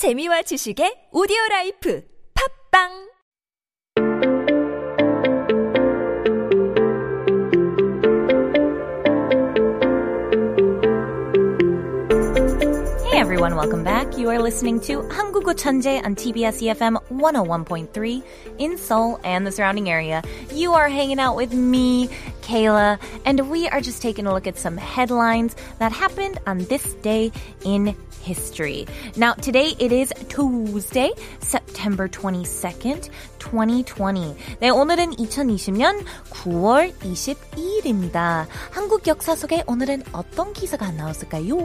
재미와 지식의 오디오 라이프 팝빵 Hey everyone, welcome back. You are listening to 한국어 천재 on TBS EFM 101.3 in Seoul and the surrounding area. You are hanging out with me, Kayla, and we are just taking a look at some headlines that happened on this day in history. Now, today it is Tuesday, September 22nd, 2020. 네, 오늘은 2020년 9월 22일입니다. 한국 역사 속에 오늘은 어떤 기사가 나왔을까요?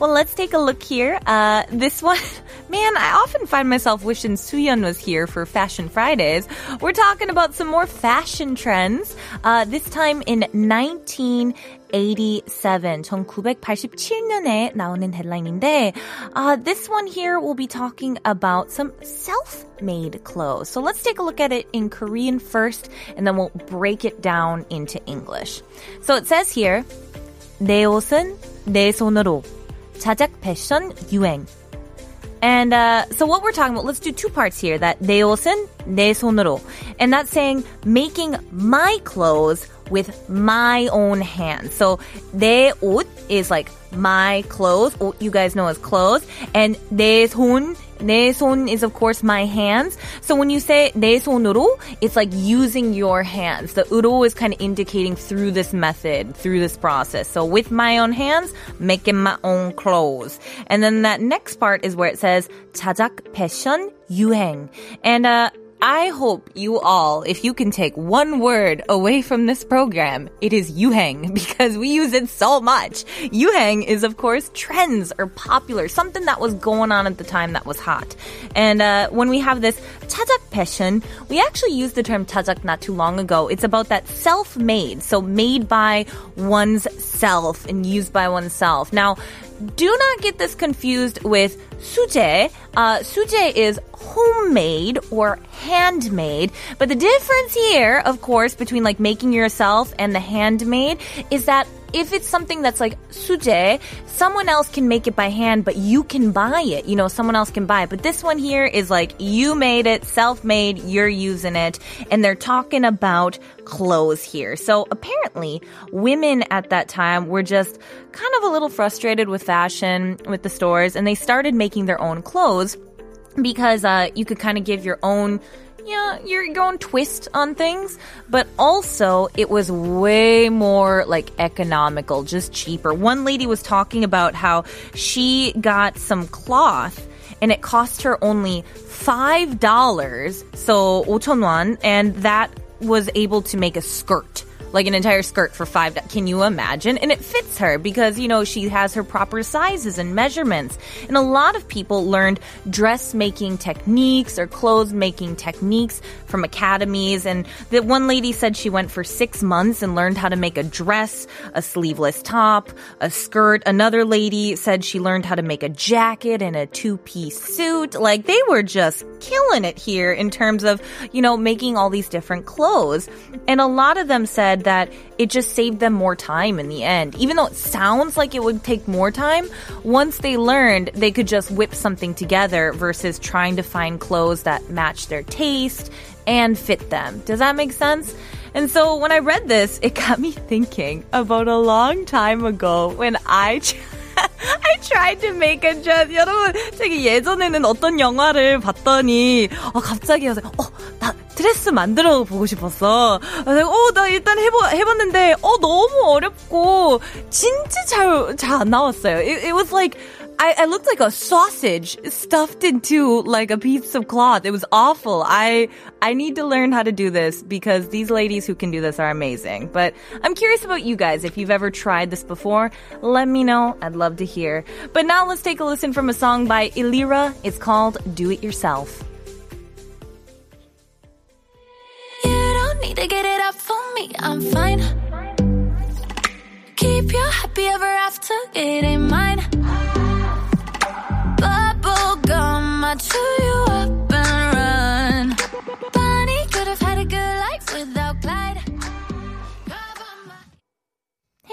Well, let's take a look here. Uh, this one, man, I often find myself wishing Suyeon was here for Fashion Fridays. We're talking about some more fashion trends. Uh, this time in 19 87, 1987년에 나오는 headline인데, uh, this one here will be talking about some self-made clothes. So let's take a look at it in Korean first, and then we'll break it down into English. So it says here, 내 옷은 내 손으로. 자작 패션 유행. And uh, so what we're talking about, let's do two parts here. That 내 옷은 내 손으로. And that's saying making my clothes with my own hands. So 내 옷 is like my clothes. What you guys know as clothes. And 내 손, 내 손 is of course my hands. So when you say 내 손으로, it's like using your hands. The 으로 is kind of indicating through this method, through this process. So with my own hands, making my own clothes. And then that next part is where it says 자작 패션 유행. And uh I hope you all, if you can take one word away from this program, it is yuhang because we use it so much. Yuhang is of course trends or popular, something that was going on at the time that was hot. And uh, when we have this chajak fashion, we actually used the term chajak not too long ago. It's about that self-made, so made by one's self and used by oneself. Now, do not get this confused with suje. Uh, suje is homemade or handmade. But the difference here, of course, between like making yourself and the handmade is that if it's something that's like suje, someone else can make it by hand, but you can buy it. You know, someone else can buy it. But this one here is like you made it, self-made, you're using it, and they're talking about clothes here. So apparently, women at that time were just kind of a little frustrated with fashion, with the stores, and they started making their own clothes because uh, you could kind of give your own yeah, you're going twist on things, but also it was way more like economical, just cheaper. One lady was talking about how she got some cloth and it cost her only $5, so 5천 won, and that was able to make a skirt like an entire skirt for five. Can you imagine? And it fits her because, you know, she has her proper sizes and measurements. And a lot of people learned dressmaking techniques or clothes making techniques from academies. And that one lady said she went for six months and learned how to make a dress, a sleeveless top, a skirt. Another lady said she learned how to make a jacket and a two piece suit. Like they were just killing it here in terms of, you know, making all these different clothes. And a lot of them said that it just saved them more time in the end. Even though it sounds like it would take more time, once they learned, they could just whip something together versus trying to find clothes that match their taste and fit them. Does that make sense? And so when I read this, it got me thinking about a long time ago when I I tried to make a dress. 여러분, 제가 예전에는 어떤 영화를 봤더니, 어, 갑자기, 어, 나 드레스 만들어 보고 싶었어. 그래서, 어, 나 일단 해보, 해봤는데, 어, 너무 어렵고, 진짜 잘, 잘 안 나왔어요. It, it was like, I, I looked like a sausage stuffed into like a piece of cloth. It was awful. I I need to learn how to do this because these ladies who can do this are amazing. But I'm curious about you guys. If you've ever tried this before, let me know. I'd love to hear. But now let's take a listen from a song by Ilira. It's called Do It Yourself. Need to get it up for me, I'm fine. Keep you happy ever after, it ain't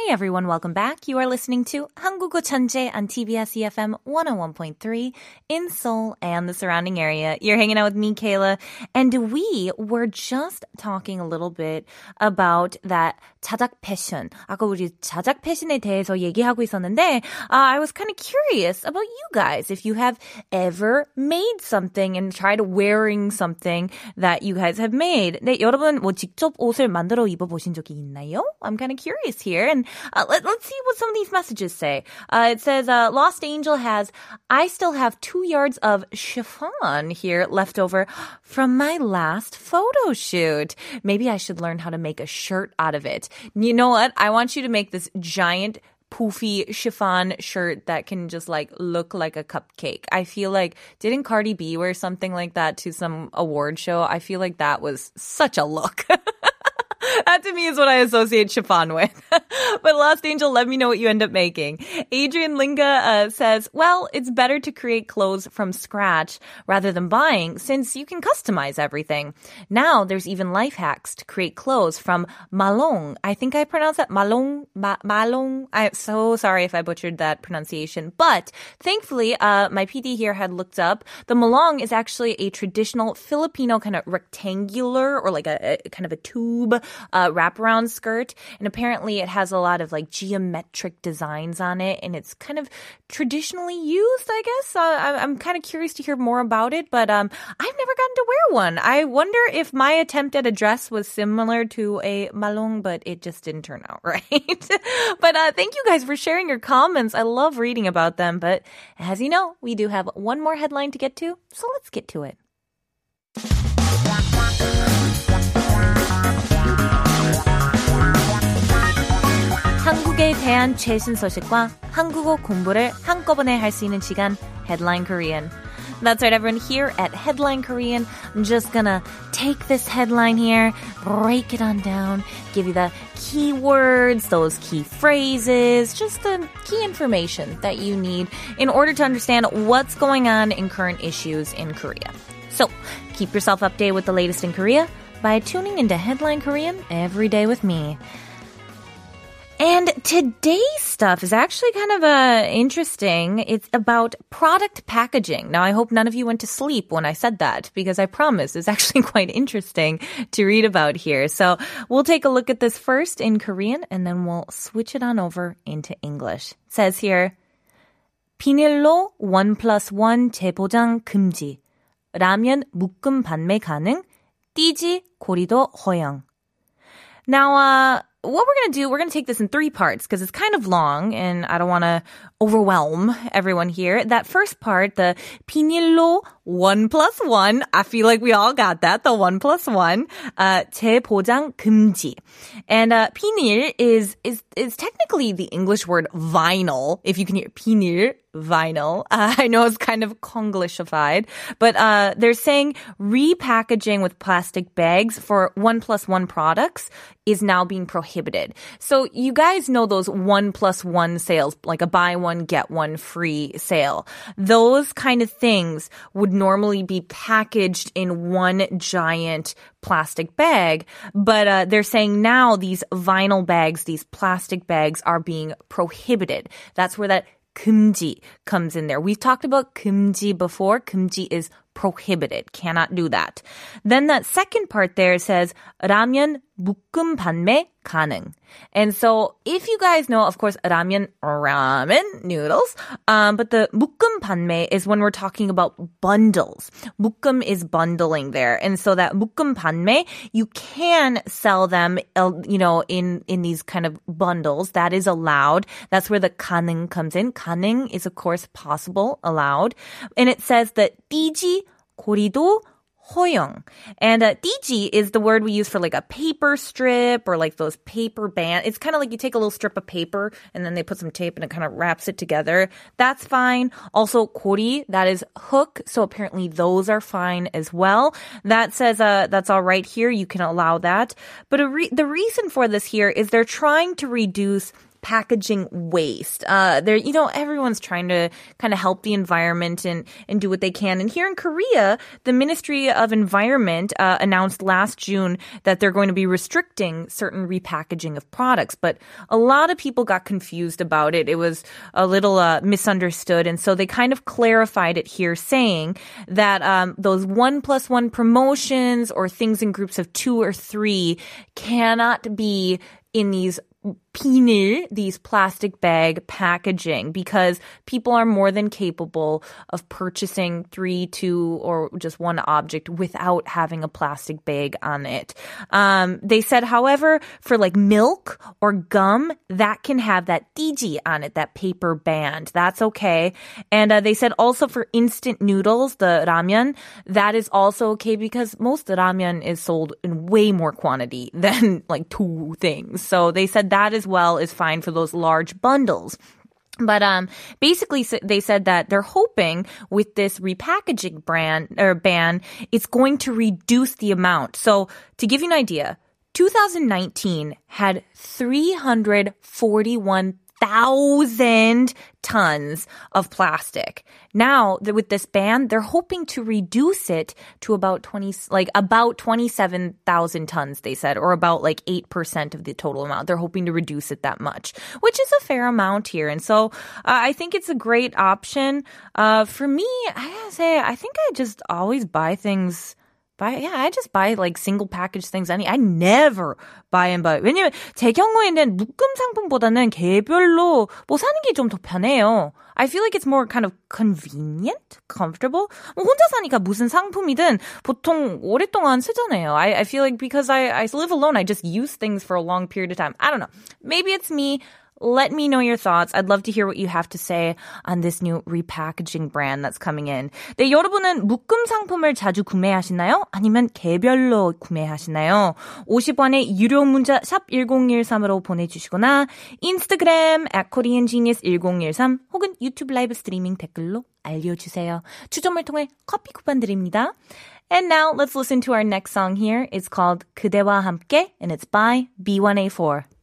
Hey Hey everyone, welcome back. You are listening to 한국어 천재 on TBS EFM 101.3 in Seoul and the surrounding area. You're hanging out with me, Kayla, and we were just talking a little bit about that 자작 패션. 아까 우리 자작 패션에 대해서 얘기하고 있었는데, uh, I was kind of curious about you guys if you have ever made something and tried wearing something that you guys have made. 네, 여러분 뭐 직접 옷을 만들어 입어 보신 적이 있나요? I'm kind of curious here. And uh, let, us see what some of these messages say. Uh, it says, uh, Lost Angel has, I still have two yards of chiffon here left over from my last photo shoot. Maybe I should learn how to make a shirt out of it. You know what? I want you to make this giant poofy chiffon shirt that can just like look like a cupcake. I feel like didn't Cardi B wear something like that to some award show? I feel like that was such a look. that to me is what I associate chiffon with. but Lost Angel, let me know what you end up making. Adrian Linga uh, says, well, it's better to create clothes from scratch rather than buying since you can customize everything. Now there's even life hacks to create clothes from malong. I think I pronounced that malong, ma- malong. I'm so sorry if I butchered that pronunciation, but thankfully, uh, my PD here had looked up. The malong is actually a traditional Filipino kind of rectangular or like a, a kind of a tube uh, wraparound skirt. And apparently it has a lot of like geometric designs on it and it's kind of traditionally used, I guess. Uh, I'm kind of curious to hear more about it, but um, I've never gotten to wear one. I wonder if my attempt at a dress was similar to a malong, but it just didn't turn out right. but uh, thank you guys for sharing your comments. I love reading about them. But as you know, we do have one more headline to get to, so let's get to it. 한국에 대한 최신 소식과 한국어 공부를 한꺼번에 할 수 있는 시간 Headline Korean. That's right, everyone. Here at Headline Korean, I'm just gonna take this headline here, break it on down, give you the keywords, those key phrases, just the key information that you need in order to understand what's going on in current issues in Korea. So, keep yourself updated with the latest in Korea by tuning into Headline Korean every day with me. And today's stuff is actually kind of uh, interesting. It's about product packaging. Now, I hope none of you went to sleep when I said that because I promise it's actually quite interesting to read about here. So we'll take a look at this first in Korean and then we'll switch it on over into English. It says here, 비닐로 1 플러스 1 재포장 금지. 라면 묶음 판매 가능. 띠지 고리도 허용. Now, uh, what we're going to do, we're going to take this in three parts because it's kind of long and I don't want to overwhelm everyone here. That first part, the Pinillo 1 plus 1, I feel like we all got that, the 1 plus 1, uh, 재포장 금지. And uh, pinil is, is, is technically the English word vinyl, if you can hear pinil vinyl. Uh, I know it's kind of Konglishified, but uh, they're saying repackaging with plastic bags for one plus one products is now being prohibited. So you guys know those one plus one sales, like a buy one, get one free sale. Those kind of things would normally be packaged in one giant plastic bag, but uh, they're saying now these vinyl bags, these plastic bags are being prohibited. That's where that 금지 comes in there. We've talked about 금지 before. 금지 is prohibited. Cannot do that. Then that second part there says 라면 묶음 판매 가능. And so if you guys know, of course, ramen, ramen noodles, um, but the 묶음 판매 is when we're talking about bundles. 묶음 is bundling there. And so that 묶음 판매, you can sell them, uh, you know, in, in these kind of bundles. That is allowed. That's where the 가능 comes in. 가능 is, of course, possible, allowed. And it says that 띠지 고리도 Hoyong. And uh, DG is the word we use for like a paper strip or like those paper band. It's kind of like you take a little strip of paper and then they put some tape and it kind of wraps it together. That's fine. Also, kori, that is hook. So apparently those are fine as well. That says uh, that's all right here. You can allow that. But re- the reason for this here is they're trying to reduce packaging waste. Uh, there, you know, everyone's trying to kind of help the environment and, and do what they can. And here in Korea, the Ministry of Environment uh, announced last June that they're going to be restricting certain repackaging of products. But a lot of people got confused about it. It was a little uh, misunderstood. And so they kind of clarified it here, saying that um, those one plus one promotions or things in groups of two or three cannot be in these 비닐, these plastic bag packaging, because people are more than capable of purchasing three, two, or just one object without having a plastic bag on it. Um, they said, however, for like milk or gum, that can have that DG on it, that paper band. That's okay. And uh, they said also for instant noodles, the ramen, that is also okay because most ramen is sold in way more quantity than like two things. So they said that is well is fine for those large bundles. But um, basically, they said that they're hoping with this repackaging brand or ban, it's going to reduce the amount. So to give you an idea, 2019 had 341 thousand tons of plastic. Now, with this ban, they're hoping to reduce it to about 20, like about 27,000 tons, they said, or about like 8% of the total amount. They're hoping to reduce it that much, which is a fair amount here. And so uh, I think it's a great option. Uh, for me, I gotta say, I think I just always buy things buy yeah I just buy like single package things I I never buy and buy 왜냐면 제 경우에는 묶음 상품보다는 개별로 뭐 사는 게 좀 더 편해요. I feel like it's more kind of convenient, comfortable. 뭐 혼자 사니까 무슨 상품이든 보통 오랫동안 쓰잖아요. I, I feel like because I, I live alone, I just use things for a long period of time. I don't know. Maybe it's me. Let me know your thoughts. I'd love to hear what you have to say on this new repackaging brand that's coming in. 네, 여러분은 묶음 상품을 자주 구매하시나요? 아니면 개별로 구매하시나요? 50원의 유료 문자 샵 1013으로 보내주시거나 인스타그램 at koreangenius1013 혹은 유튜브 라이브 스트리밍 댓글로 알려주세요. 추첨을 통해 커피 쿠폰 드립니다. And now let's listen to our next song here. It's called 그대와 함께 and it's by B1A4.